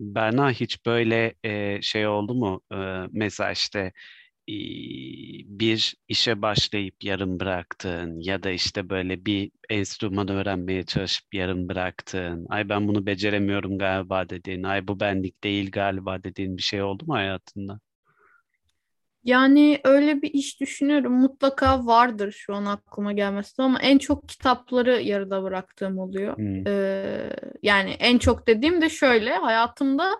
Berna hiç böyle e, şey oldu mu? E, mesela işte e, bir işe başlayıp yarım bıraktın ya da işte böyle bir enstrüman öğrenmeye çalışıp yarım bıraktın. Ay ben bunu beceremiyorum galiba dediğin, ay bu benlik değil galiba dediğin bir şey oldu mu hayatında? Yani öyle bir iş düşünüyorum. Mutlaka vardır şu an aklıma gelmesi ama en çok kitapları yarıda bıraktığım oluyor. Hmm. Ee, yani en çok dediğim de şöyle hayatımda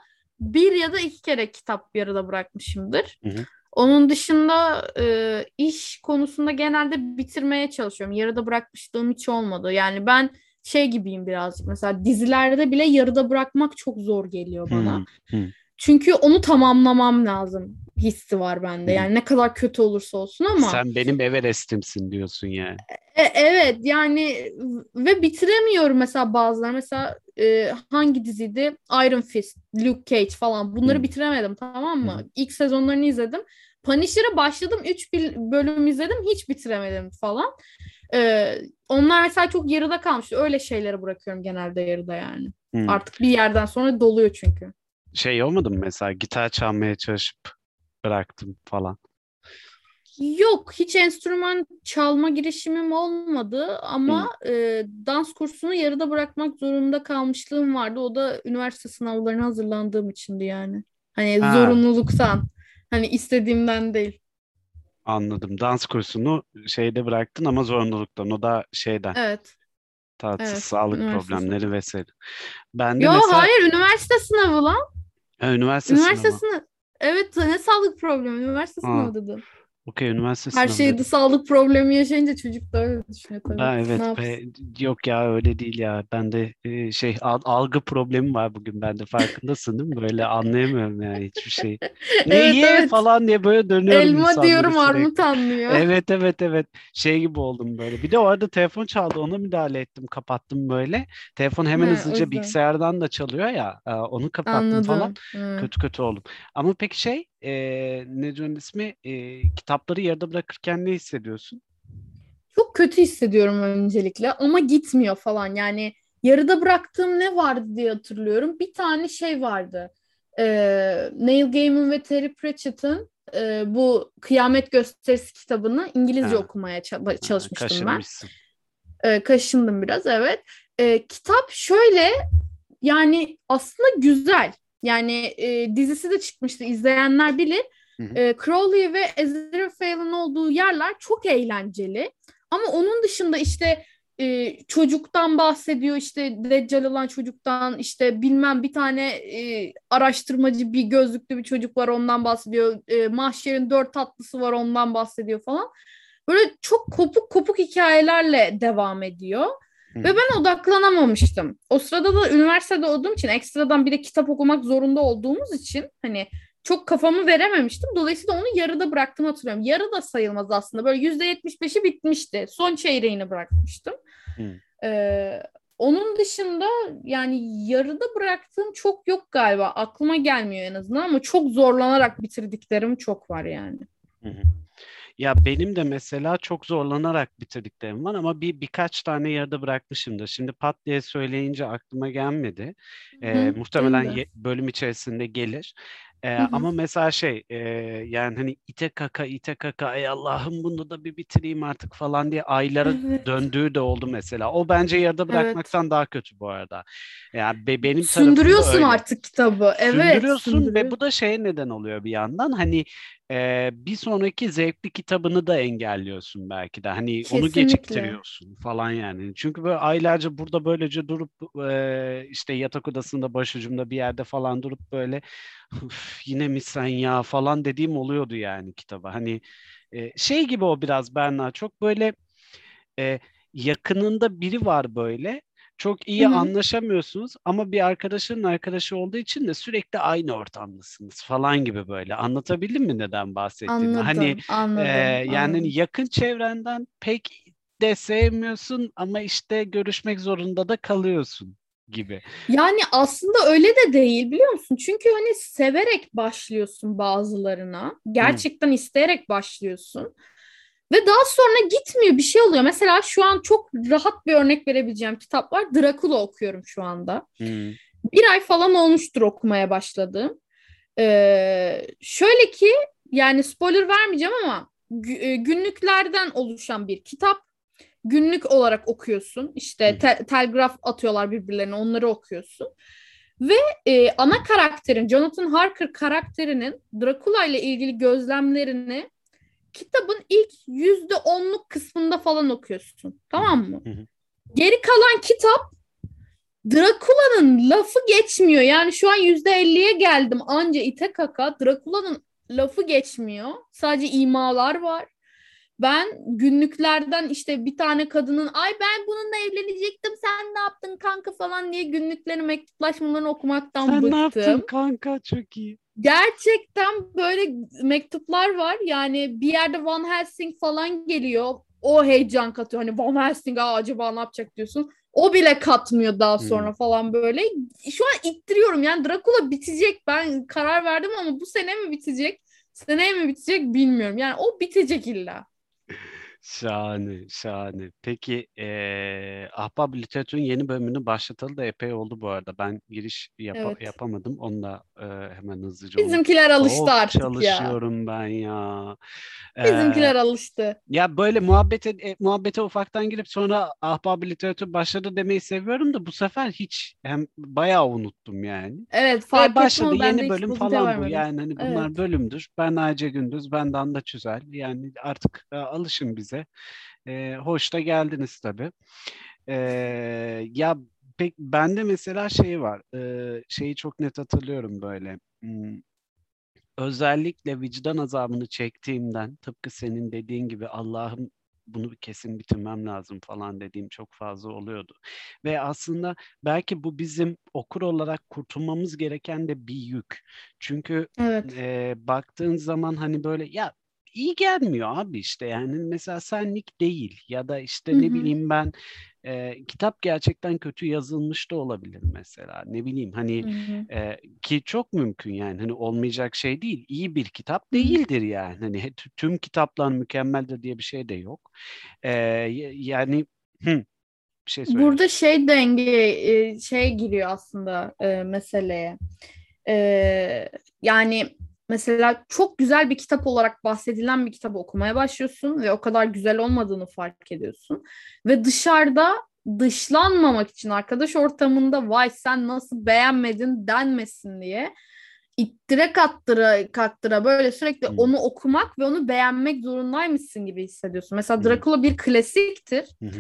bir ya da iki kere kitap yarıda bırakmışımdır. Hı hı. Onun dışında e, iş konusunda genelde bitirmeye çalışıyorum. Yarıda bırakmışlığım hiç olmadı. Yani ben şey gibiyim birazcık. Mesela dizilerde bile yarıda bırakmak çok zor geliyor bana. Hmm, hmm. Çünkü onu tamamlamam lazım hissi var bende. Yani ne kadar kötü olursa olsun ama Sen benim Everest'imsin diyorsun yani. E, evet yani ve bitiremiyorum mesela bazıları. Mesela e, hangi diziydi? Iron Fist, Luke Cage falan. Bunları Hı. bitiremedim tamam mı? Hı. İlk sezonlarını izledim. Punisher'a başladım. 3 bölüm izledim. Hiç bitiremedim falan. E, onlar mesela çok yarıda kalmıştı. Öyle şeyleri bırakıyorum genelde yarıda yani. Hmm. Artık bir yerden sonra doluyor çünkü. Şey olmadı mı mesela gitar çalmaya çalışıp bıraktım falan. Yok, hiç enstrüman çalma girişimim olmadı ama e, dans kursunu yarıda bırakmak zorunda kalmışlığım vardı. O da üniversite sınavlarına hazırlandığım içindi yani. Hani Ha. zorunluluktan. Hani istediğimden değil. Anladım. Dans kursunu şeyde bıraktın ama zorunluluktan. O da şeyden Evet. tatsız Evet, sağlık problemleri vesaire. Ben de Yo mesela hayır üniversite sınavı lan. Ha, üniversite Üniversite sınavı. sınavı. Evet ne sağlık problemi? Üniversite Ha. sınavı dedim. Okey üniversite Her şeyde sağlık problemi yaşayınca çocuk da öyle düşünüyor tabii. Ha, evet be, yok ya öyle değil ya. Ben de e, şey al- algı problemi var bugün. Ben de farkındasın değil mi? Böyle anlayamıyorum yani hiçbir şeyi. Ne Evet, ye evet. falan diye böyle dönüyorum Elma diyorum sürekli. armut anlıyor. Evet evet evet şey gibi oldum böyle. Bir de orada telefon çaldı ona müdahale ettim kapattım böyle. Telefon hemen He, o hızlıca bilgisayardan da çalıyor ya e, onu kapattım falan. Anladım. Hı. Kötü kötü oldum. Ama peki şey e, ne diyorsun ismi E, kitapları yarıda bırakırken ne hissediyorsun? Çok kötü hissediyorum öncelikle ama gitmiyor falan. Yani yarıda bıraktığım ne vardı diye hatırlıyorum. Bir tane şey vardı. Ee, Neil Gaiman ve Terry Pratchett'ın e, bu Kıyamet Gösterisi kitabını İngilizce Ha. okumaya ça- Ha, çalışmıştım ben. Ee, kaşındım biraz evet. Ee, kitap şöyle yani aslında güzel. Yani e, dizisi de çıkmıştı izleyenler bilir. Hı hı. E, Crowley ve Aziraphale'ın olduğu yerler çok eğlenceli. Ama onun dışında işte e, çocuktan bahsediyor işte Deccal olan çocuktan işte bilmem bir tane e, araştırmacı bir gözlüklü bir çocuk var ondan bahsediyor. E, Mahşer'in dört tatlısı var ondan bahsediyor falan. Böyle çok kopuk kopuk hikayelerle devam ediyor. Hı. Ve ben odaklanamamıştım. O sırada da üniversitede olduğum için ekstradan bir de kitap okumak zorunda olduğumuz için hani çok kafamı verememiştim. Dolayısıyla onu yarıda bıraktım hatırlıyorum. Yarı da sayılmaz aslında. Böyle yüzde yetmiş beşi bitmişti. Son çeyreğini bırakmıştım. Hı. Ee, onun dışında yani yarıda bıraktığım çok yok galiba. Aklıma gelmiyor en azından ama çok zorlanarak bitirdiklerim çok var yani. Hı hı. Ya benim de mesela çok zorlanarak bitirdiklerim var ama bir birkaç tane yarıda bırakmışımdır. Şimdi pat diye söyleyince aklıma gelmedi. Ee, Hı, muhtemelen ye- bölüm içerisinde gelir. Ee, Hı hı. ama mesela şey e, yani hani ite kaka ite kaka ay Allah'ım bunu da bir bitireyim artık falan diye aylara Evet. döndüğü de oldu mesela. O bence yarıda Evet. bırakmaktan daha kötü bu arada. Yani be- benim Sündürüyorsun öyle. artık kitabı. Evet, Sündürüyorsun ve bu da şeye neden oluyor bir yandan. Hani e, bir sonraki zevkli kitabını da engelliyorsun belki de. Hani onu Kesinlikle. geciktiriyorsun falan yani. Çünkü böyle aylarca burada böylece durup e, işte yatak odasında başucumda bir yerde falan durup böyle "Üf, yine mi sen ya falan dediğim oluyordu yani kitaba. Hani e, şey gibi o biraz Berna çok böyle e, yakınında biri var böyle. Çok iyi Hı hı. anlaşamıyorsunuz ama bir arkadaşının arkadaşı olduğu için de sürekli aynı ortamdasınız falan gibi böyle. Anlatabildim mi neden bahsettiğimi? Hani Anladım, anladım, e, yani hani anladım. yakın çevrenden pek de sevmiyorsun ama işte görüşmek zorunda da kalıyorsun gibi. Yani aslında öyle de değil biliyor musun? Çünkü hani severek başlıyorsun bazılarına. Gerçekten isteyerek başlıyorsun. Ve daha sonra gitmiyor bir şey oluyor. Mesela şu an çok rahat bir örnek verebileceğim kitap var. Dracula okuyorum şu anda. Hmm. Bir ay falan olmuştur okumaya başladığım. Ee, şöyle ki yani spoiler vermeyeceğim ama e, günlüklerden oluşan bir kitap. Günlük olarak okuyorsun. İşte te- telgraf atıyorlar birbirlerine onları okuyorsun. Ve e, ana karakterin Jonathan Harker karakterinin Dracula ile ilgili gözlemlerini kitabın ilk yüzde onluk kısmında falan okuyorsun. Tamam mı? Geri kalan kitap Drakula'nın lafı geçmiyor. Yani şu an yüzde elliye geldim anca ite kaka. Drakula'nın lafı geçmiyor. Sadece imalar var. Ben günlüklerden işte bir tane kadının ay ben bununla evlenecektim sen ne yaptın kanka falan diye günlüklerini mektuplaşmalarını okumaktan Sen bıktım. ne yaptın kanka çok iyi. Gerçekten böyle mektuplar var. Yani bir yerde Van Helsing falan geliyor. O heyecan katıyor. Hani Van Helsing Aa, acaba ne yapacak diyorsun. O bile katmıyor daha sonra hmm. falan böyle. Şu an ittiriyorum yani Dracula bitecek. Ben karar verdim ama bu sene mi bitecek? Seneye mi bitecek bilmiyorum. Yani o bitecek illa. Şahane, şahane. Peki ee, Ahbap Literatür'ün yeni bölümünü başlatalı da epey oldu bu arada. Ben giriş yap evet. yapamadım. Onu da e, hemen hızlıca Bizimkiler alıştı Çok artık çalışıyorum ya. ben ya. Bizimkiler ee, alıştı. Ya böyle muhabbete e, muhabbete ufaktan girip sonra Ahbap Literatür başladı demeyi seviyorum da bu sefer hiç hem bayağı unuttum yani. Evet fark Ve başladı yeni bölüm falan bu. Yani hani bunlar evet. bölümdür. Ben Ayce Gündüz, ben Danda Çüzel. Yani artık e, alışın bize bize. E, hoş da geldiniz tabii. E, ya pek bende mesela şey var. E, şeyi çok net hatırlıyorum böyle. Hmm, özellikle vicdan azabını çektiğimden tıpkı senin dediğin gibi Allah'ım bunu kesin bitirmem lazım falan dediğim çok fazla oluyordu. Ve aslında belki bu bizim okur olarak kurtulmamız gereken de bir yük. Çünkü evet. e, baktığın zaman hani böyle ya iyi gelmiyor abi işte. Yani mesela senlik değil ya da işte Hı-hı. ne bileyim ben e, kitap gerçekten kötü yazılmış da olabilir mesela. Ne bileyim hani e, ki çok mümkün yani. Hani olmayacak şey değil. İyi bir kitap değildir yani. Hani tüm kitaplar mükemmeldir diye bir şey de yok. E, yani hı, bir şey söyleyeyim. Burada şey denge şey giriyor aslında e, meseleye. E, yani Mesela çok güzel bir kitap olarak bahsedilen bir kitabı okumaya başlıyorsun ve o kadar güzel olmadığını fark ediyorsun. Ve dışarıda dışlanmamak için arkadaş ortamında vay sen nasıl beğenmedin denmesin diye ittire kattıra kattıra böyle sürekli hmm. onu okumak ve onu beğenmek zorundaymışsın gibi hissediyorsun. Mesela Dracula bir klasiktir. Hmm.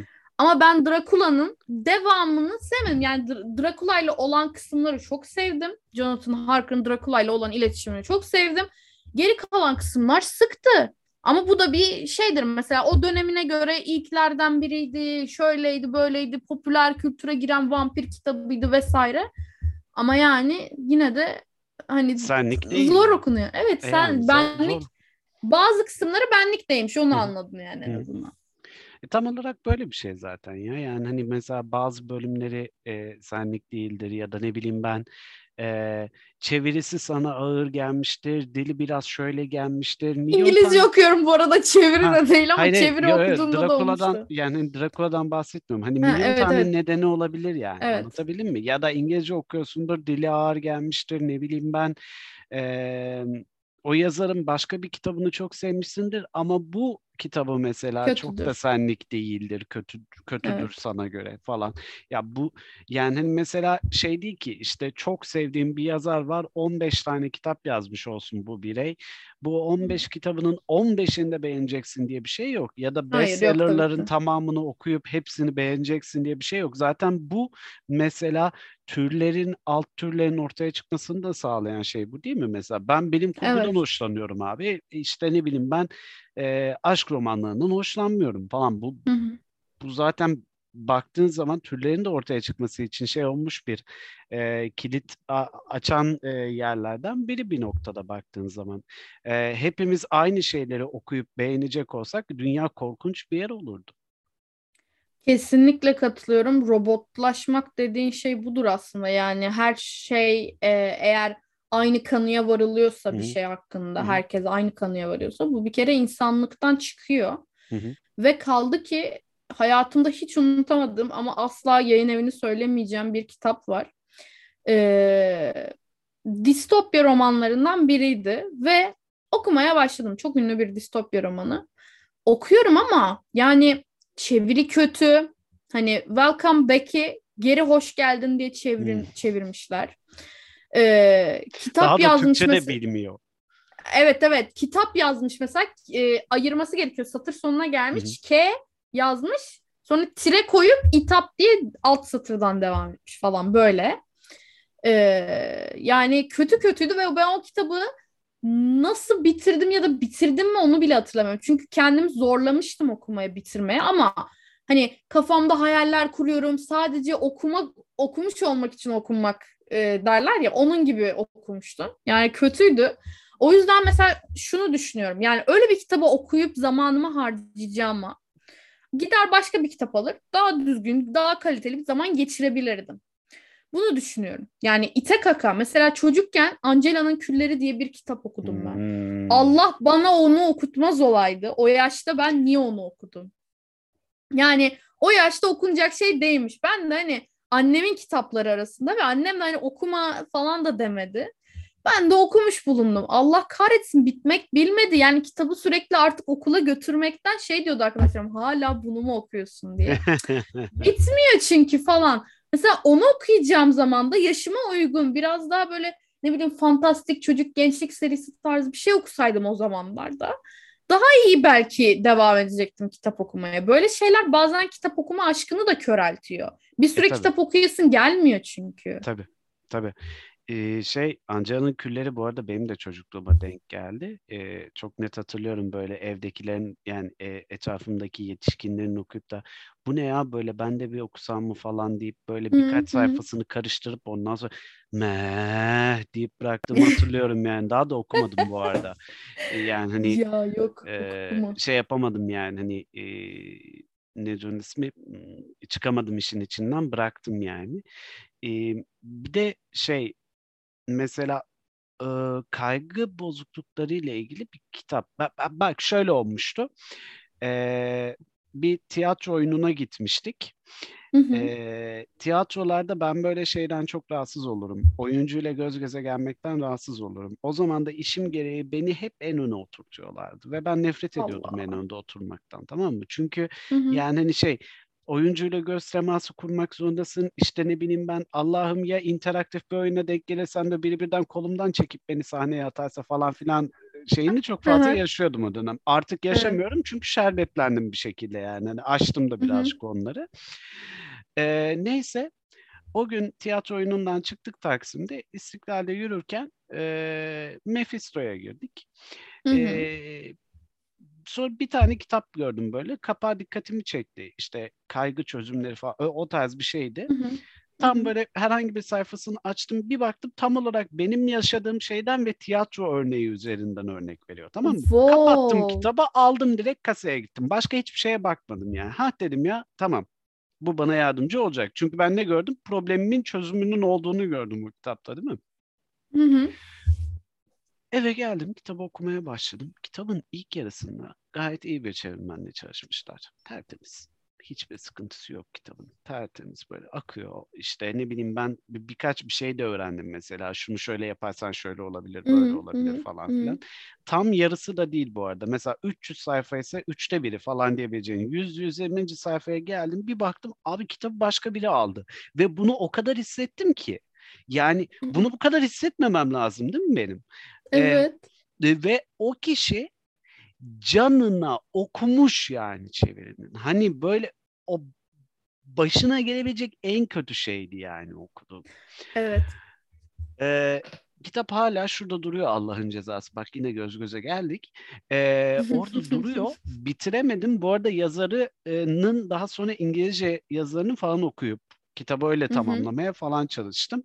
Ama ben Dracula'nın devamını sevmedim. Yani Dracula ile olan kısımları çok sevdim. Jonathan Harker'ın Dracula ile olan iletişimini çok sevdim. Geri kalan kısımlar sıktı. Ama bu da bir şeydir mesela o dönemine göre ilklerden biriydi, şöyleydi, böyleydi, popüler kültüre giren vampir kitabıydı vesaire. Ama yani yine de hani senlik değil. zor okunuyor. Evet e sen yani, benlik zor. bazı kısımları benlikteymiş onu anladım yani en azından. E, tam olarak böyle bir şey zaten ya. Yani hani mesela bazı bölümleri e, senlik değildir ya da ne bileyim ben e, çevirisi sana ağır gelmiştir, dili biraz şöyle gelmiştir. Milyon İngilizce tane... okuyorum bu arada çeviri ha, de değil ama hayır, çeviri yo, okuduğumda Drakula'dan, da olmuştu. Yani Drakula'dan bahsetmiyorum. Hani milyon evet, tane evet. nedeni olabilir yani. Evet. Anlatabildim mi? Ya da İngilizce okuyorsundur, dili ağır gelmiştir, ne bileyim ben. E, o yazarın başka bir kitabını çok sevmişsindir ama bu kitabı mesela kötüdür. çok da senlik değildir, kötü kötüdür evet. sana göre falan. Ya bu yani hani mesela şey değil ki işte çok sevdiğim bir yazar var 15 tane kitap yazmış olsun bu birey. Bu 15 kitabının 15'ini beğeneceksin diye bir şey yok. Ya da bestsellerların tamamını okuyup hepsini beğeneceksin diye bir şey yok. Zaten bu mesela türlerin alt türlerin ortaya çıkmasını da sağlayan şey bu değil mi mesela? Ben bilim kurgudan evet. hoşlanıyorum abi. İşte ne bileyim ben e, aşk romanlarından hoşlanmıyorum falan. Bu hı hı. bu zaten baktığın zaman türlerin de ortaya çıkması için şey olmuş bir e, kilit a, açan e, yerlerden biri bir noktada baktığın zaman. E, hepimiz aynı şeyleri okuyup beğenecek olsak dünya korkunç bir yer olurdu. Kesinlikle katılıyorum. Robotlaşmak dediğin şey budur aslında. Yani her şey e, eğer aynı kanıya varılıyorsa Hı-hı. bir şey hakkında, Hı-hı. herkes aynı kanıya varıyorsa bu bir kere insanlıktan çıkıyor. Hı-hı. Ve kaldı ki hayatımda hiç unutamadığım ama asla yayın evini söylemeyeceğim bir kitap var. e, distopya romanlarından biriydi ve okumaya başladım. Çok ünlü bir distopya romanı. Okuyorum ama yani çeviri kötü. Hani Welcome Back'i geri hoş geldin diye çevirin, hmm. çevirmişler. Ee, kitap Daha da yazmış Türkçe mesela. de bilmiyor. Evet evet kitap yazmış mesela e, ayırması gerekiyor satır sonuna gelmiş Hı-hı. K yazmış sonra tire koyup itap diye alt satırdan devam etmiş falan böyle. Ee, yani kötü kötüydü ve ben o kitabı nasıl bitirdim ya da bitirdim mi onu bile hatırlamıyorum. Çünkü kendimi zorlamıştım okumaya bitirmeye ama hani kafamda hayaller kuruyorum. Sadece okuma okumuş olmak için okumak e, derler ya onun gibi okumuştum. Yani kötüydü. O yüzden mesela şunu düşünüyorum. Yani öyle bir kitabı okuyup zamanımı harcayacağıma gider başka bir kitap alır. Daha düzgün, daha kaliteli bir zaman geçirebilirdim. Bunu düşünüyorum. Yani ite kaka. Mesela çocukken Angela'nın Külleri diye bir kitap okudum ben. Hmm. Allah bana onu okutmaz olaydı. O yaşta ben niye onu okudum? Yani o yaşta okunacak şey değilmiş. Ben de hani annemin kitapları arasında ve annem de hani okuma falan da demedi. Ben de okumuş bulundum. Allah kahretsin bitmek bilmedi. Yani kitabı sürekli artık okula götürmekten şey diyordu arkadaşlarım hala bunu mu okuyorsun diye. Bitmiyor çünkü falan. Mesela onu okuyacağım zaman da yaşıma uygun biraz daha böyle ne bileyim fantastik çocuk gençlik serisi tarzı bir şey okusaydım o zamanlarda daha iyi belki devam edecektim kitap okumaya. Böyle şeyler bazen kitap okuma aşkını da köreltiyor. Bir süre e, kitap okuyasın gelmiyor çünkü. Tabii. Tabii. Ee, şey Angela'nın külleri bu arada benim de çocukluğuma denk geldi. Ee, çok net hatırlıyorum böyle evdekilerin yani e, etrafımdaki yetişkinlerin okuyup da bu ne ya böyle ben de bir okusam mı falan deyip böyle birkaç Hı-hı. sayfasını karıştırıp ondan sonra meh deyip bıraktığımı hatırlıyorum yani. Daha da okumadım bu arada. Ee, yani hani ya yok e, şey yapamadım yani hani e, ne ismi çıkamadım işin içinden bıraktım yani. E, bir de şey mesela e, kaygı bozuklukları ile ilgili bir kitap. Bak, bak şöyle olmuştu. E, bir tiyatro oyununa gitmiştik. Hı hı. E, tiyatrolarda ben böyle şeyden çok rahatsız olurum. Oyuncuyla göz göze gelmekten rahatsız olurum. O zaman da işim gereği beni hep en öne oturtuyorlardı. Ve ben nefret ediyordum Allah. en önde oturmaktan tamam mı? Çünkü hı hı. yani hani şey oyuncuyla göz teması kurmak zorundasın. İşte ne bileyim ben Allah'ım ya interaktif bir oyuna denk gelirsem de biri birden kolumdan çekip beni sahneye atarsa falan filan şeyini çok fazla yaşıyordum o dönem. Artık yaşamıyorum çünkü şerbetlendim bir şekilde yani. Hani açtım da birazcık onları. Ee, neyse o gün tiyatro oyunundan çıktık Taksim'de. İstiklal'de yürürken e, Mephisto'ya girdik. Hı hı. E, sonra bir tane kitap gördüm böyle. Kapağı dikkatimi çekti. İşte kaygı çözümleri falan o, o tarz bir şeydi. Hı hı. Tam böyle herhangi bir sayfasını açtım. Bir baktım tam olarak benim yaşadığım şeyden ve tiyatro örneği üzerinden örnek veriyor. Tamam mı? Wow. Kapattım kitabı aldım direkt kasaya gittim. Başka hiçbir şeye bakmadım yani. Ha dedim ya tamam bu bana yardımcı olacak. Çünkü ben ne gördüm? Problemimin çözümünün olduğunu gördüm bu kitapta değil mi? Hı hı. Eve geldim, kitabı okumaya başladım. Kitabın ilk yarısında gayet iyi bir çevirmenle çalışmışlar. Tertemiz. Hiçbir sıkıntısı yok kitabın. Tertemiz böyle akıyor. İşte ne bileyim ben bir, birkaç bir şey de öğrendim mesela. Şunu şöyle yaparsan şöyle olabilir, böyle olabilir falan filan. Tam yarısı da değil bu arada. Mesela 300 sayfa ise üçte biri falan diyebileceğin. 100-120. sayfaya geldim. Bir baktım abi kitabı başka biri aldı. Ve bunu o kadar hissettim ki. Yani bunu bu kadar hissetmemem lazım değil mi benim? Evet. Ee, ve o kişi canına okumuş yani çevirinin. Hani böyle o başına gelebilecek en kötü şeydi yani okuduğum. Evet. Ee, kitap hala şurada duruyor Allah'ın cezası. Bak yine göz göze geldik. Ee, orada duruyor. Bitiremedim. Bu arada yazarının daha sonra İngilizce yazılarını falan okuyup kitabı öyle tamamlamaya falan çalıştım.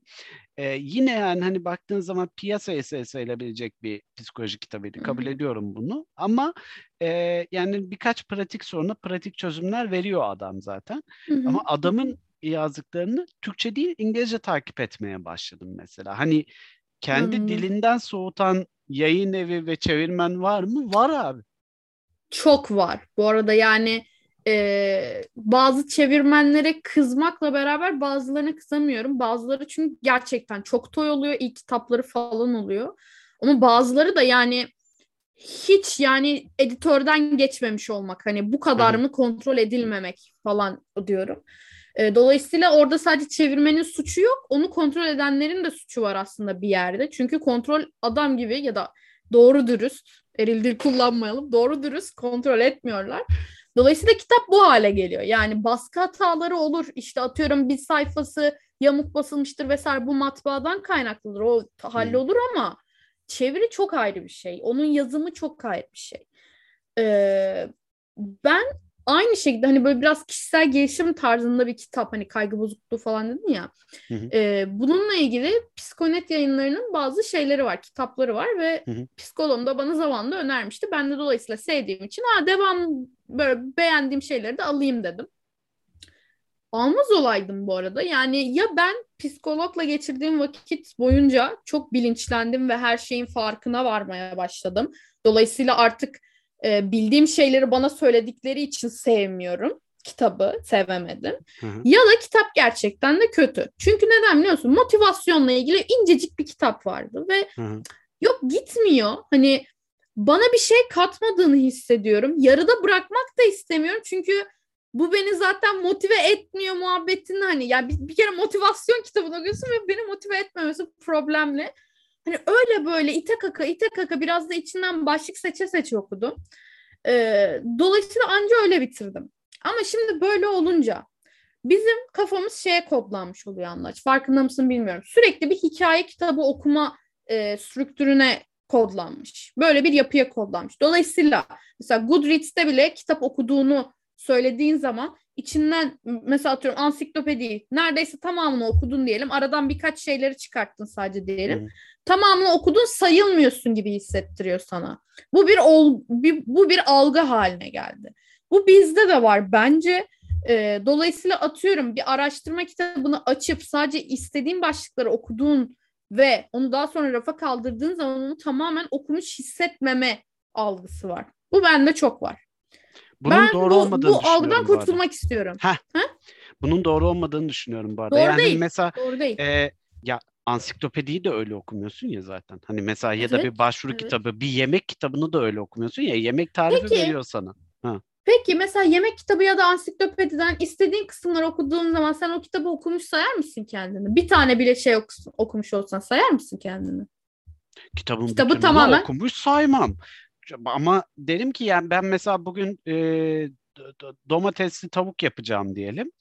Ee, yine yani hani baktığın zaman piyasaya sayılabilecek bir psikoloji kitabıydı. Kabul ediyorum bunu. Ama e, yani birkaç pratik soruna pratik çözümler veriyor adam zaten. Ama adamın yazdıklarını Türkçe değil İngilizce takip etmeye başladım mesela. Hani kendi dilinden soğutan yayın evi ve çevirmen var mı? Var abi. Çok var. Bu arada yani e, bazı çevirmenlere kızmakla beraber bazılarına kızamıyorum. Bazıları çünkü gerçekten çok toy oluyor. ilk kitapları falan oluyor. Ama bazıları da yani hiç yani editörden geçmemiş olmak. Hani bu kadar mı kontrol edilmemek falan diyorum. E, dolayısıyla orada sadece çevirmenin suçu yok. Onu kontrol edenlerin de suçu var aslında bir yerde. Çünkü kontrol adam gibi ya da doğru dürüst eril dil kullanmayalım. Doğru dürüst kontrol etmiyorlar. Dolayısıyla kitap bu hale geliyor. Yani baskı hataları olur. İşte atıyorum bir sayfası yamuk basılmıştır vesaire bu matbaadan kaynaklıdır. O hallolur ama çeviri çok ayrı bir şey. Onun yazımı çok ayrı bir şey. Ee, ben aynı şekilde hani böyle biraz kişisel gelişim tarzında bir kitap hani kaygı bozukluğu falan dedin ya. Hı hı. E, bununla ilgili Psikonet yayınlarının bazı şeyleri var, kitapları var ve hı hı. psikologum da bana zamanında önermişti. Ben de dolayısıyla sevdiğim için ha devam böyle beğendiğim şeyleri de alayım dedim. Almaz olaydım bu arada. Yani ya ben psikologla geçirdiğim vakit boyunca çok bilinçlendim ve her şeyin farkına varmaya başladım. Dolayısıyla artık e, bildiğim şeyleri bana söyledikleri için sevmiyorum kitabı sevemedim. Hı hı. Ya da kitap gerçekten de kötü. Çünkü neden biliyor musun? Motivasyonla ilgili incecik bir kitap vardı ve hı hı. yok gitmiyor. Hani bana bir şey katmadığını hissediyorum. Yarıda bırakmak da istemiyorum. Çünkü bu beni zaten motive etmiyor muhabbetini hani yani bir, bir kere motivasyon kitabını okuyorsun ve beni motive etmemesi problemli. Hani öyle böyle ite kaka ite kaka biraz da içinden başlık seçe seçe okudum. Ee, dolayısıyla anca öyle bitirdim. Ama şimdi böyle olunca bizim kafamız şeye kodlanmış oluyor anlaç. Farkında mısın bilmiyorum. Sürekli bir hikaye kitabı okuma e, strüktürüne kodlanmış. Böyle bir yapıya kodlanmış. Dolayısıyla mesela Goodreads'te bile kitap okuduğunu söylediğin zaman içinden mesela atıyorum ansiklopedi neredeyse tamamını okudun diyelim. Aradan birkaç şeyleri çıkarttın sadece diyelim. Hmm. Tamamını okudun sayılmıyorsun gibi hissettiriyor sana. Bu bir, ol, bir bu bir algı haline geldi. Bu bizde de var bence. E, dolayısıyla atıyorum bir araştırma kitabını açıp sadece istediğin başlıkları okuduğun ve onu daha sonra rafa kaldırdığın zaman onu tamamen okumuş hissetmeme algısı var. Bu bende çok var. Bunun ben doğru bu, olmadığını bu algıdan kurtulmak istiyorum. Heh. Ha? Bunun doğru olmadığını düşünüyorum bu arada. Doğru yani değil. mesela doğru değil. E, ya ansiklopediyi de öyle okumuyorsun ya zaten. Hani mesela ya da bir başvuru evet. kitabı, bir yemek kitabını da öyle okumuyorsun ya. Yemek tarifi Peki. veriyor sana. Ha. Peki mesela yemek kitabı ya da ansiklopediden istediğin kısımları okuduğun zaman sen o kitabı okumuş sayar mısın kendini? Bir tane bile şey okumuş olsan sayar mısın kendini? Kitabın kitabı tamamen okumuş saymam. Ama derim ki yani ben mesela bugün e, domatesli tavuk yapacağım diyelim.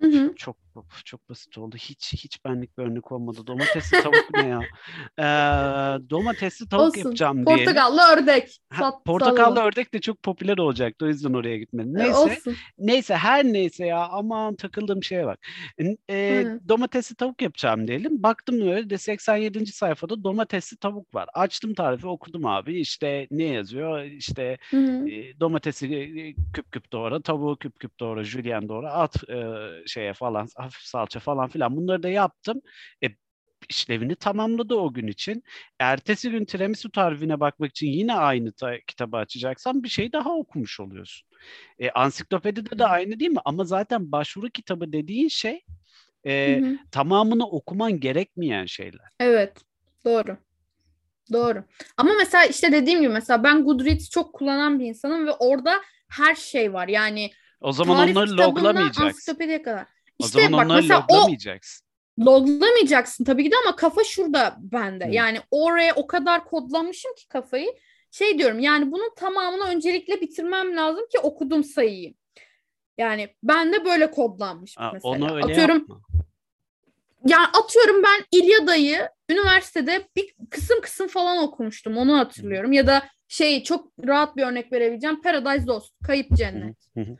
Hı hı. Çok çok basit oldu. Hiç hiç benlik bir örnek olmadı. Domatesli tavuk ne ya? Ee, domatesli tavuk Olsun. yapacağım diye. Portakallı ördek. Ha, portakallı ördek de çok popüler olacaktı. O yüzden oraya gitmedim. Neyse. Olsun. Neyse her neyse ya. Aman takıldığım şeye bak. Ee, domatesli tavuk yapacağım diyelim. Baktım öyle de 87. sayfada domatesli tavuk var. Açtım tarifi okudum abi. İşte ne yazıyor? İşte e, domatesi küp küp doğra, tavuğu küp küp doğra, jülyen doğra, at e, şeye falan hafif salça falan filan bunları da yaptım. E, işlevini tamamladı o gün için. Ertesi gün tiramisu tarifine bakmak için yine aynı ta- kitabı açacaksan bir şey daha okumuş oluyorsun. E, ansiklopedide de aynı değil mi? Ama zaten başvuru kitabı dediğin şey e, tamamını okuman gerekmeyen şeyler. Evet, doğru. Doğru. Ama mesela işte dediğim gibi mesela ben Goodreads çok kullanan bir insanım ve orada her şey var. Yani o zaman onları loglamayacaksın. Ansiklopediye kadar. İşte o zaman bak mesela loglamayacaksın. O loglamayacaksın tabii ki de ama kafa şurada bende. Hı. Yani oraya o kadar kodlamışım ki kafayı. Şey diyorum yani bunun tamamını öncelikle bitirmem lazım ki okudum sayıyı. Yani ben de böyle kodlanmış mesela. Onu öyle atıyorum. Yapma. Yani atıyorum ben İlyada'yı üniversitede bir kısım kısım falan okumuştum. Onu hatırlıyorum. Hı. Ya da şey çok rahat bir örnek verebileceğim. Paradise Lost, Kayıp Cennet. Hı hı.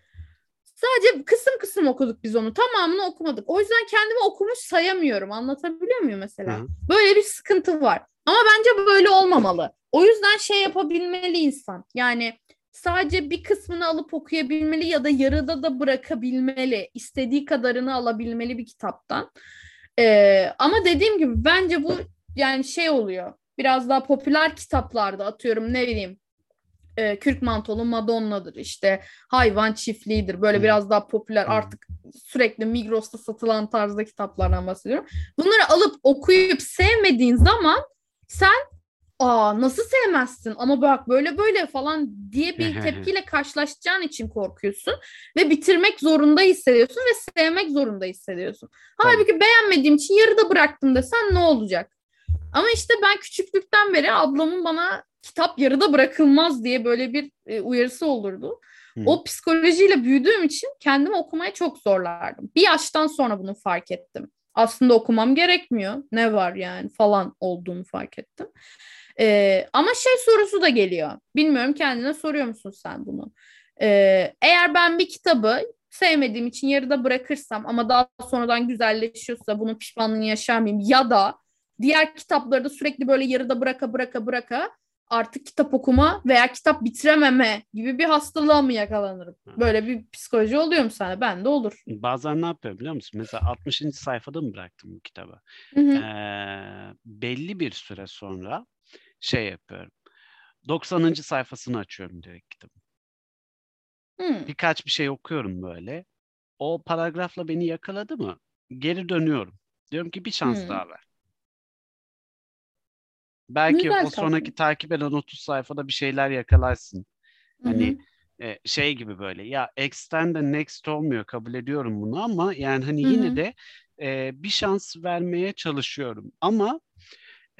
Sadece kısım kısım okuduk biz onu. Tamamını okumadık. O yüzden kendimi okumuş sayamıyorum. Anlatabiliyor muyum mesela? Hı. Böyle bir sıkıntı var. Ama bence böyle olmamalı. O yüzden şey yapabilmeli insan. Yani sadece bir kısmını alıp okuyabilmeli ya da yarıda da bırakabilmeli. İstediği kadarını alabilmeli bir kitaptan. Ee, ama dediğim gibi bence bu yani şey oluyor. Biraz daha popüler kitaplarda atıyorum ne bileyim e, Kürk Mantolu Madonna'dır işte hayvan çiftliğidir böyle hmm. biraz daha popüler artık sürekli Migros'ta satılan tarzda kitaplardan bahsediyorum. Bunları alıp okuyup sevmediğin zaman sen aa nasıl sevmezsin ama bak böyle böyle falan diye bir tepkiyle karşılaşacağın için korkuyorsun ve bitirmek zorunda hissediyorsun ve sevmek zorunda hissediyorsun. Halbuki beğenmediğim için yarıda bıraktım desen ne olacak? Ama işte ben küçüklükten beri ablamın bana kitap yarıda bırakılmaz diye böyle bir e, uyarısı olurdu. Hı. O psikolojiyle büyüdüğüm için kendimi okumaya çok zorlardım. Bir yaştan sonra bunu fark ettim. Aslında okumam gerekmiyor. Ne var yani falan olduğunu fark ettim. Ee, ama şey sorusu da geliyor. Bilmiyorum kendine soruyor musun sen bunu? Ee, eğer ben bir kitabı sevmediğim için yarıda bırakırsam ama daha sonradan güzelleşiyorsa bunun pişmanlığını yaşar mıyım? Ya da diğer kitapları da sürekli böyle yarıda bıraka bıraka bıraka artık kitap okuma veya kitap bitirememe gibi bir hastalığa mı yakalanırım? Böyle bir psikoloji oluyor mu sana? Ben de olur. Bazen ne yapıyorum biliyor musun? Mesela 60. sayfada mı bıraktım bu kitabı? Hı hı. Ee, belli bir süre sonra şey yapıyorum. 90. sayfasını açıyorum direkt kitabın. Hmm. Birkaç bir şey okuyorum böyle. O paragrafla beni yakaladı mı? Geri dönüyorum. Diyorum ki bir şans hmm. daha ver. Belki Güzel o sonraki takip eden 30 sayfada bir şeyler yakalarsın. Hani e, şey gibi böyle ya X'ten de next olmuyor kabul ediyorum bunu ama yani hani Hı-hı. yine de e, bir şans vermeye çalışıyorum. Ama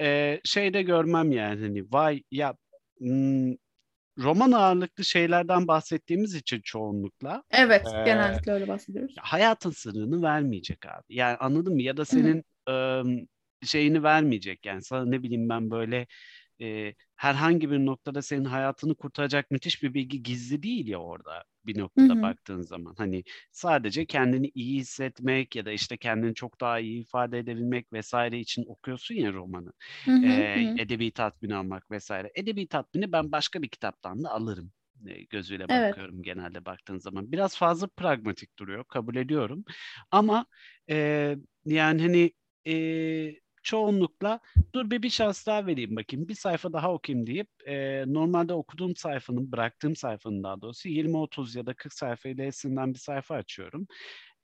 e, şey de görmem yani hani vay ya m- roman ağırlıklı şeylerden bahsettiğimiz için çoğunlukla. Evet, e, genellikle öyle bahsediyoruz. Hayatın sırrını vermeyecek abi. Yani anladın mı? Ya da senin e, şeyini vermeyecek. Yani sana ne bileyim ben böyle e, herhangi bir noktada senin hayatını kurtaracak müthiş bir bilgi gizli değil ya orada bir noktada Hı-hı. baktığın zaman. Hani sadece kendini iyi hissetmek ya da işte kendini çok daha iyi ifade edebilmek vesaire için okuyorsun ya romanı. Ee, edebi tatmini almak vesaire. Edebi tatmini ben başka bir kitaptan da alırım gözüyle evet. bakıyorum genelde baktığın zaman. Biraz fazla pragmatik duruyor, kabul ediyorum. Ama e, yani hani e, çoğunlukla dur bir bir şans daha vereyim bakayım bir sayfa daha okuyayım deyip e, normalde okuduğum sayfanın bıraktığım sayfanın daha doğrusu 20-30 ya da 40 sayfa ilesinden bir sayfa açıyorum.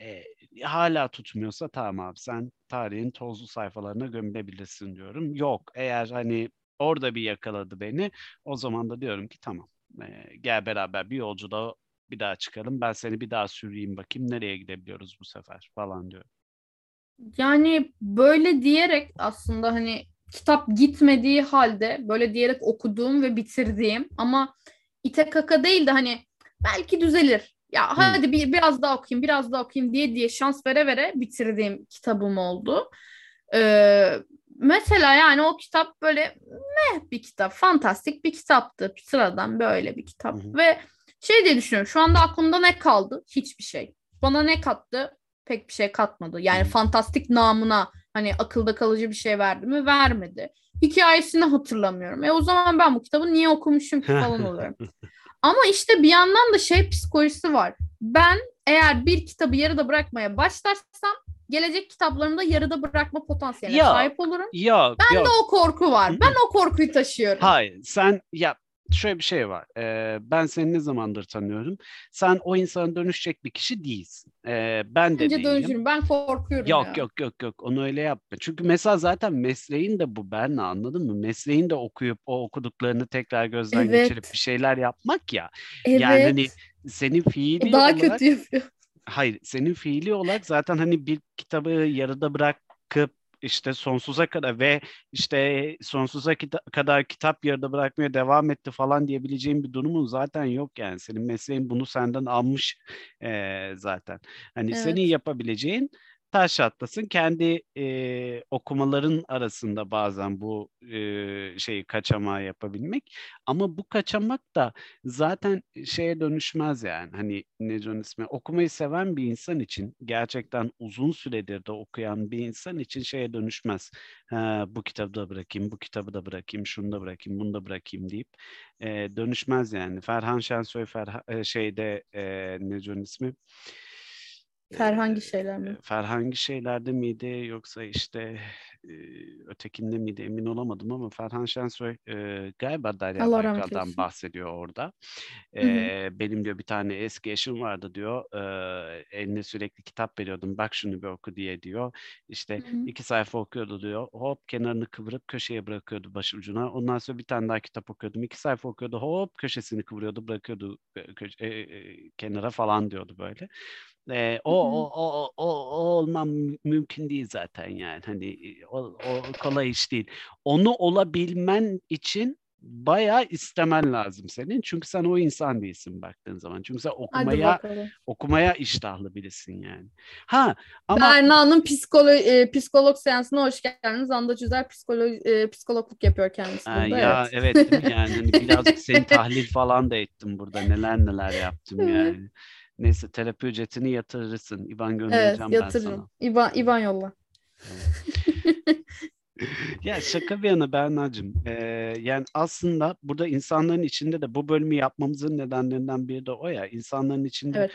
E, hala tutmuyorsa tamam abi sen tarihin tozlu sayfalarına gömülebilirsin diyorum. Yok eğer hani orada bir yakaladı beni o zaman da diyorum ki tamam e, gel beraber bir yolculuğa bir daha çıkalım ben seni bir daha süreyim bakayım nereye gidebiliyoruz bu sefer falan diyorum. Yani böyle diyerek aslında hani kitap gitmediği halde böyle diyerek okuduğum ve bitirdiğim ama ite kaka değil de hani belki düzelir. Ya hmm. hadi bir biraz daha okuyayım, biraz daha okuyayım diye diye şans vere vere bitirdiğim kitabım oldu. Ee, mesela yani o kitap böyle ne bir kitap, fantastik bir kitaptı. Sıradan böyle bir kitap ve şey diye düşünüyorum. Şu anda aklımda ne kaldı? Hiçbir şey. Bana ne kattı? Pek bir şey katmadı. Yani fantastik namına hani akılda kalıcı bir şey verdi mi? Vermedi. Hikayesini hatırlamıyorum. E o zaman ben bu kitabı niye okumuşum ki falan oluyorum. Ama işte bir yandan da şey psikolojisi var. Ben eğer bir kitabı yarıda bırakmaya başlarsam gelecek kitaplarımda yarıda bırakma potansiyeline yok, sahip olurum. Yok, ben yok. de o korku var. Ben o korkuyu taşıyorum. Hayır, sen ya şöyle bir şey var. Ee, ben seni ne zamandır tanıyorum. Sen o insana dönüşecek bir kişi değilsin. Ee, ben de Bence değilim. dönüşürüm. Ben korkuyorum Yok ya. yok yok yok. Onu öyle yapma. Çünkü mesela zaten mesleğin de bu ben anladın mı? Mesleğin de okuyup o okuduklarını tekrar gözden evet. geçirip bir şeyler yapmak ya. Evet. Yani hani senin fiili Daha olarak... kötü yapıyor. Hayır, senin fiili olarak zaten hani bir kitabı yarıda bırakıp işte sonsuza kadar ve işte sonsuza kita- kadar kitap yarıda bırakmaya devam etti falan diyebileceğim bir durumun zaten yok yani. Senin mesleğin bunu senden almış e, zaten. Hani evet. senin yapabileceğin taş atlasın. Kendi e, okumaların arasında bazen bu e, şeyi kaçamağı yapabilmek. Ama bu kaçamak da zaten şeye dönüşmez yani. Hani ne ismi okumayı seven bir insan için gerçekten uzun süredir de okuyan bir insan için şeye dönüşmez. Ha, bu kitabı da bırakayım, bu kitabı da bırakayım, şunu da bırakayım, bunu da bırakayım deyip e, dönüşmez yani. Ferhan Şensoy Ferha, şeyde e, ne ismi? Ferhangi şeyler mi? Ferhangi şeylerde miydi yoksa işte e, ötekinde miydi emin olamadım ama Ferhan Şensoy e, galiba Derya Baykal'dan bahsediyor orada. E, benim diyor bir tane eski eşim vardı diyor. E, eline sürekli kitap veriyordum. Bak şunu bir oku diye diyor. İşte Hı hı. iki sayfa okuyordu diyor. Hop kenarını kıvırıp köşeye bırakıyordu başucuna. Ondan sonra bir tane daha kitap okuyordum. İki sayfa okuyordu. Hop köşesini kıvırıyordu bırakıyordu e, köşe- e, e, kenara falan diyordu böyle. E, o, Hı hı. o, o, o, o olmam mü- mümkün değil zaten yani. Hani o, o kolay iş değil. Onu olabilmen için bayağı istemen lazım senin. Çünkü sen o insan değilsin baktığın zaman. Çünkü sen okumaya okumaya iştahlı birisin yani. Ha ama Berna'nın psikolo e, psikolog seansına hoş geldiniz. Anda Cüzer psikolog, e, psikologluk yapıyor kendisi Ha, burada. ya evet. evet yani Hani birazcık seni tahlil falan da ettim burada neler neler yaptım yani. Neyse terapi ücretini yatırırsın. İban Evet göndereceğim ben sana. İvan, İvan yolla. Ya şaka bir yana Berna'cığım. eee, yani aslında burada insanların içinde de bu bölümü yapmamızın nedenlerinden biri de o ya. İnsanların içinde Evet.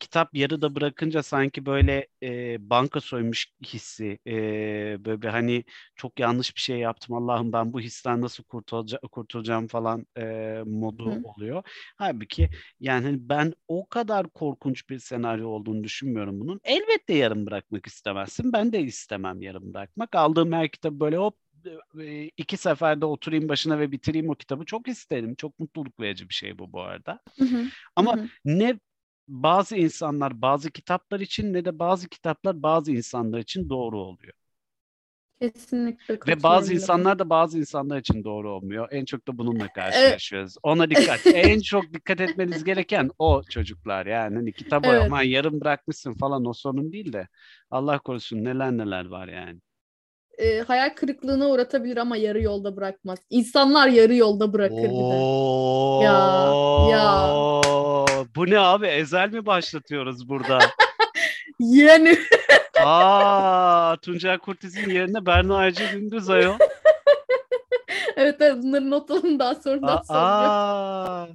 Kitap yarıda bırakınca sanki böyle eee, banka soymuş hissi, eee, böyle hani çok yanlış bir şey yaptım Allah'ım ben bu histen nasıl kurtulacağım, kurtulacağım falan eee, modu Hı. oluyor. Halbuki yani hani ben o kadar korkunç bir senaryo olduğunu düşünmüyorum bunun. Elbette yarım bırakmak istemezsin. Ben de istemem yarım bırakmak. Aldığım her kitabı böyle hop e, iki seferde oturayım başına ve bitireyim o kitabı. Çok isterim. Çok mutluluk verici bir şey bu bu arada. Hı hı. Ama Hı hı. ne bazı insanlar bazı kitaplar için ne de bazı kitaplar bazı insanlar için doğru oluyor. Kesinlikle Ve bazı insanlar da bazı insanlar için doğru olmuyor. En çok da bununla karşılaşıyoruz. Ona dikkat. en çok dikkat etmeniz gereken o çocuklar. Yani hani kitabı Evet. aman yarım bırakmışsın falan o sorun değil de Allah korusun neler neler var yani. E, hayal kırıklığına uğratabilir ama yarı yolda bırakmaz. İnsanlar yarı yolda bırakır bir de. Ya, ya. Bu ne abi? Ezel mi başlatıyoruz burada? Yani Aa, Tuncay Kurtiz'in yerine Berna Aycı Gündüz ayol. evet, evet bunları not alın daha sonradan soracağım. Aa.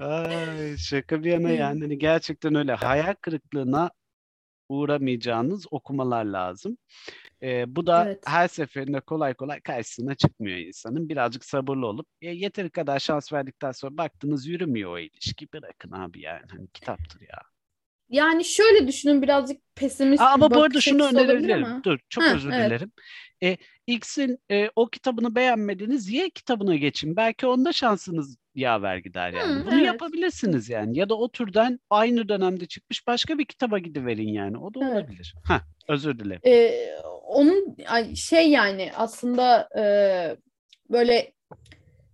Ay, şaka bir yana yani hani gerçekten öyle hayal kırıklığına uğramayacağınız okumalar lazım. Ee, bu da Evet. her seferinde kolay kolay karşısına çıkmıyor insanın. Birazcık sabırlı olup e, yeteri kadar şans verdikten sonra baktınız yürümüyor o ilişki. Bırakın abi yani hani kitaptır ya. Yani şöyle düşünün birazcık pesimist Aa, ama bu arada şunu önerebilirim. Dur, çok Ha, özür evet. dilerim. E, X'in e, o kitabını beğenmediniz, Y kitabına geçin. Belki onda şansınız yaver gider yani. Hı, Bunu evet. yapabilirsiniz yani. Ya da o türden aynı dönemde çıkmış başka bir kitaba gidiverin yani. O da Evet. olabilir. Ha, özür dilerim. Ee, onun şey yani aslında e, böyle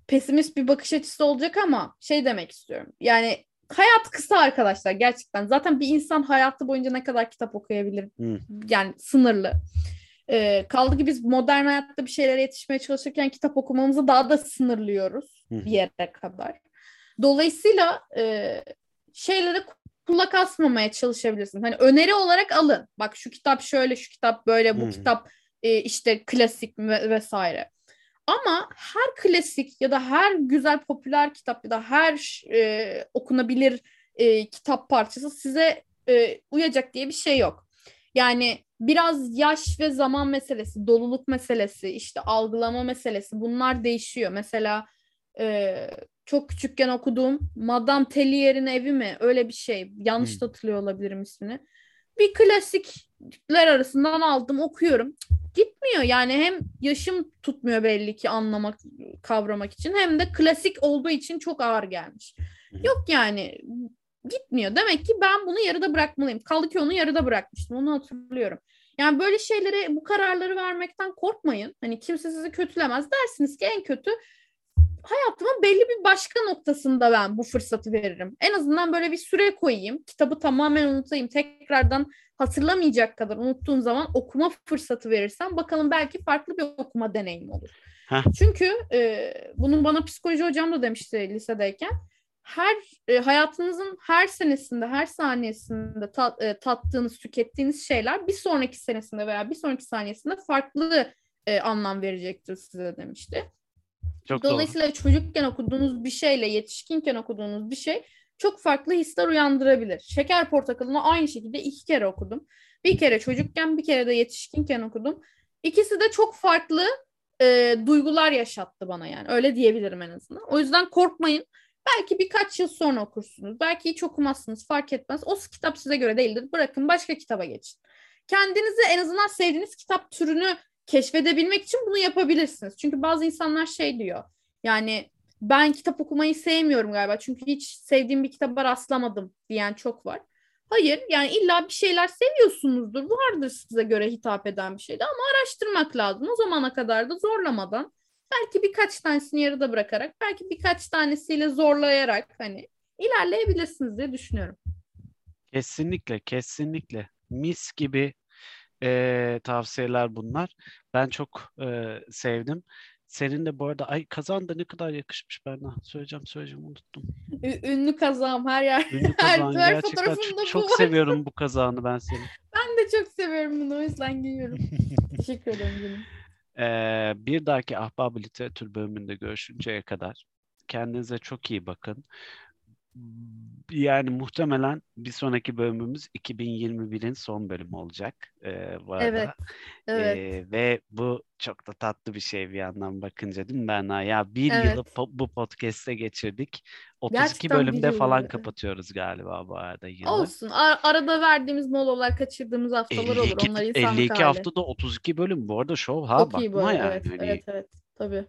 pesimist bir bakış açısı olacak ama şey demek istiyorum. Yani hayat kısa arkadaşlar gerçekten. Zaten bir insan hayatı boyunca ne kadar kitap okuyabilir? Hı. Yani sınırlı. Ee, kaldı ki biz modern hayatta bir şeylere yetişmeye çalışırken kitap okumamızı daha da sınırlıyoruz Hı. bir yere kadar. Dolayısıyla e, şeylere kulak asmamaya çalışabilirsin. Hani öneri olarak alın. Bak şu kitap şöyle, şu kitap böyle, bu Hı. kitap e, işte klasik ve- vesaire. Ama her klasik ya da her güzel popüler kitap ya da her e, okunabilir e, kitap parçası size e, uyacak diye bir şey yok. Yani biraz yaş ve zaman meselesi, doluluk meselesi, işte algılama meselesi bunlar değişiyor. Mesela e, çok küçükken okuduğum Madame Tellier'in evi mi? Öyle bir şey. Yanlış Hmm. hatırlıyor olabilirim ismini. Bir klasikler arasından aldım okuyorum. Gitmiyor yani hem yaşım tutmuyor belli ki anlamak, kavramak için hem de klasik olduğu için çok ağır gelmiş. Yok yani gitmiyor. Demek ki ben bunu yarıda bırakmalıyım. Kaldı ki onu yarıda bırakmıştım. Onu hatırlıyorum. Yani böyle şeylere bu kararları vermekten korkmayın. Hani kimse sizi kötülemez. Dersiniz ki en kötü hayatımın belli bir başka noktasında ben bu fırsatı veririm. En azından böyle bir süre koyayım. Kitabı tamamen unutayım. Tekrardan hatırlamayacak kadar unuttuğum zaman okuma fırsatı verirsem bakalım belki farklı bir okuma deneyimi olur. Heh. Çünkü e, bunu bana psikoloji hocam da demişti lisedeyken. Her e, hayatınızın her senesinde, her saniyesinde tat, e, tattığınız, tükettiğiniz şeyler bir sonraki senesinde veya bir sonraki saniyesinde farklı e, anlam verecektir size demişti. Çok doğru. Dolayısıyla çocukken okuduğunuz bir şeyle yetişkinken okuduğunuz bir şey çok farklı hisler uyandırabilir. Şeker Portakalı'nı aynı şekilde iki kere okudum. Bir kere çocukken bir kere de yetişkinken okudum. İkisi de çok farklı e, duygular yaşattı bana yani. Öyle diyebilirim en azından. O yüzden korkmayın. Belki birkaç yıl sonra okursunuz. Belki hiç okumazsınız fark etmez. O kitap size göre değildir. Bırakın başka kitaba geçin. Kendinizi en azından sevdiğiniz kitap türünü keşfedebilmek için bunu yapabilirsiniz. Çünkü bazı insanlar şey diyor. Yani ben kitap okumayı sevmiyorum galiba. Çünkü hiç sevdiğim bir kitaba rastlamadım diyen çok var. Hayır yani illa bir şeyler seviyorsunuzdur. Vardır size göre hitap eden bir şeydi ama araştırmak lazım. O zamana kadar da zorlamadan belki birkaç tanesini yarıda bırakarak belki birkaç tanesiyle zorlayarak hani ilerleyebilirsiniz diye düşünüyorum. Kesinlikle kesinlikle mis gibi e, tavsiyeler bunlar. Ben çok e, sevdim. Senin de bu arada ay kazan da ne kadar yakışmış ben söyleyeceğim söyleyeceğim unuttum. Ü- ünlü kazağım her yer. Ünlü kazağın her, gerçekten çok, çok seviyorum bu kazağını ben senin. Ben de çok seviyorum bunu o yüzden giyiyorum. Teşekkür ederim canım. Ee, bir dahaki Ahbab Literatür bölümünde görüşünceye kadar kendinize çok iyi bakın yani muhtemelen bir sonraki bölümümüz 2021'in son bölümü olacak e, bu arada. Evet. evet. E, ve bu çok da tatlı bir şey bir yandan bakınca değil mi Berna? Ya bir evet. yılı po- bu podcast'te geçirdik. 32 Gerçekten bölümde falan kapatıyoruz galiba bu arada yılı. Olsun. Ar- arada verdiğimiz molalar kaçırdığımız haftalar 52, olur. Onları 52 hali. haftada 32 bölüm bu arada show ha çok bakma iyi bu arada. yani. Evet, hani... evet evet tabii.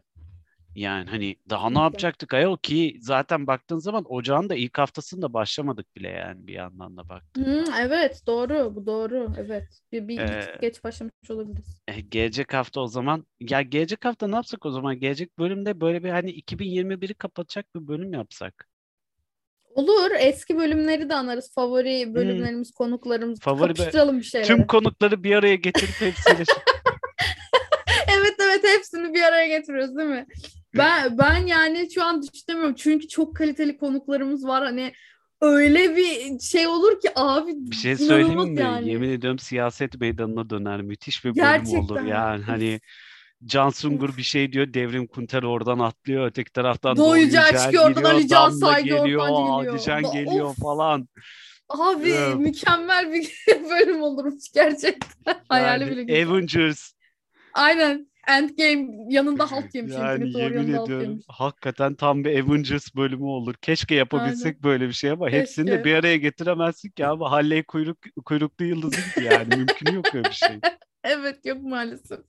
Yani hani daha ne yapacaktık ayol ki zaten baktığın zaman ocağın da ilk haftasında başlamadık bile yani bir yandan da baktık. Hı, evet doğru bu doğru evet bir, bir ee, geç başlamış olabiliriz. E, gelecek hafta o zaman ya gelecek hafta ne yapsak o zaman gelecek bölümde böyle bir hani 2021'i kapatacak bir bölüm yapsak. Olur. Eski bölümleri de anarız. Favori bölümlerimiz, hmm. konuklarımız. Favori Kapıştıralım bir şeyler. Tüm konukları bir araya getirip hepsiyle. evet evet hepsini bir araya getiriyoruz değil mi? Ben ben yani şu an düşünemiyorum çünkü çok kaliteli konuklarımız var hani öyle bir şey olur ki abi bir şey söyleyeyim mi? Yani. Yemin ediyorum siyaset meydanına döner. Müthiş bir bölüm Gerçekten. olur yani. Hani Can Sungur bir şey diyor. Devrim Kunter oradan atlıyor. Öteki taraftan Doğu Yücel çıkıyor. Oradan Ali Can Saygı geliyor. oradan geliyor. geliyor of. falan. Abi evet. mükemmel bir bölüm olurmuş gerçekten. Hayali yani, bile Avengers. Aynen. Endgame yanında halt yemiş. Yani yemin ediyorum hakikaten tam bir Avengers bölümü olur. Keşke yapabilsek Aynen. böyle bir şey ama Keşke. hepsini de bir araya getiremezsin ki abi Halley kuyruk, kuyruklu yıldızın ki yani mümkün yok öyle bir şey. evet yok maalesef.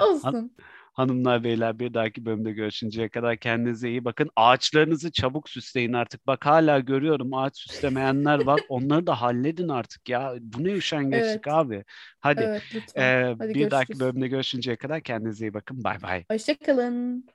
Olsun. Hanımlar beyler bir dahaki bölümde görüşünceye kadar kendinize iyi bakın. Ağaçlarınızı çabuk süsleyin artık. Bak hala görüyorum ağaç süslemeyenler var. Onları da halledin artık ya. Bu ne üşengeçlik evet. abi. Hadi, evet, e, Hadi bir görüşürüz. dahaki bölümde görüşünceye kadar kendinize iyi bakın. Bay bay. Hoşçakalın.